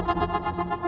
ん?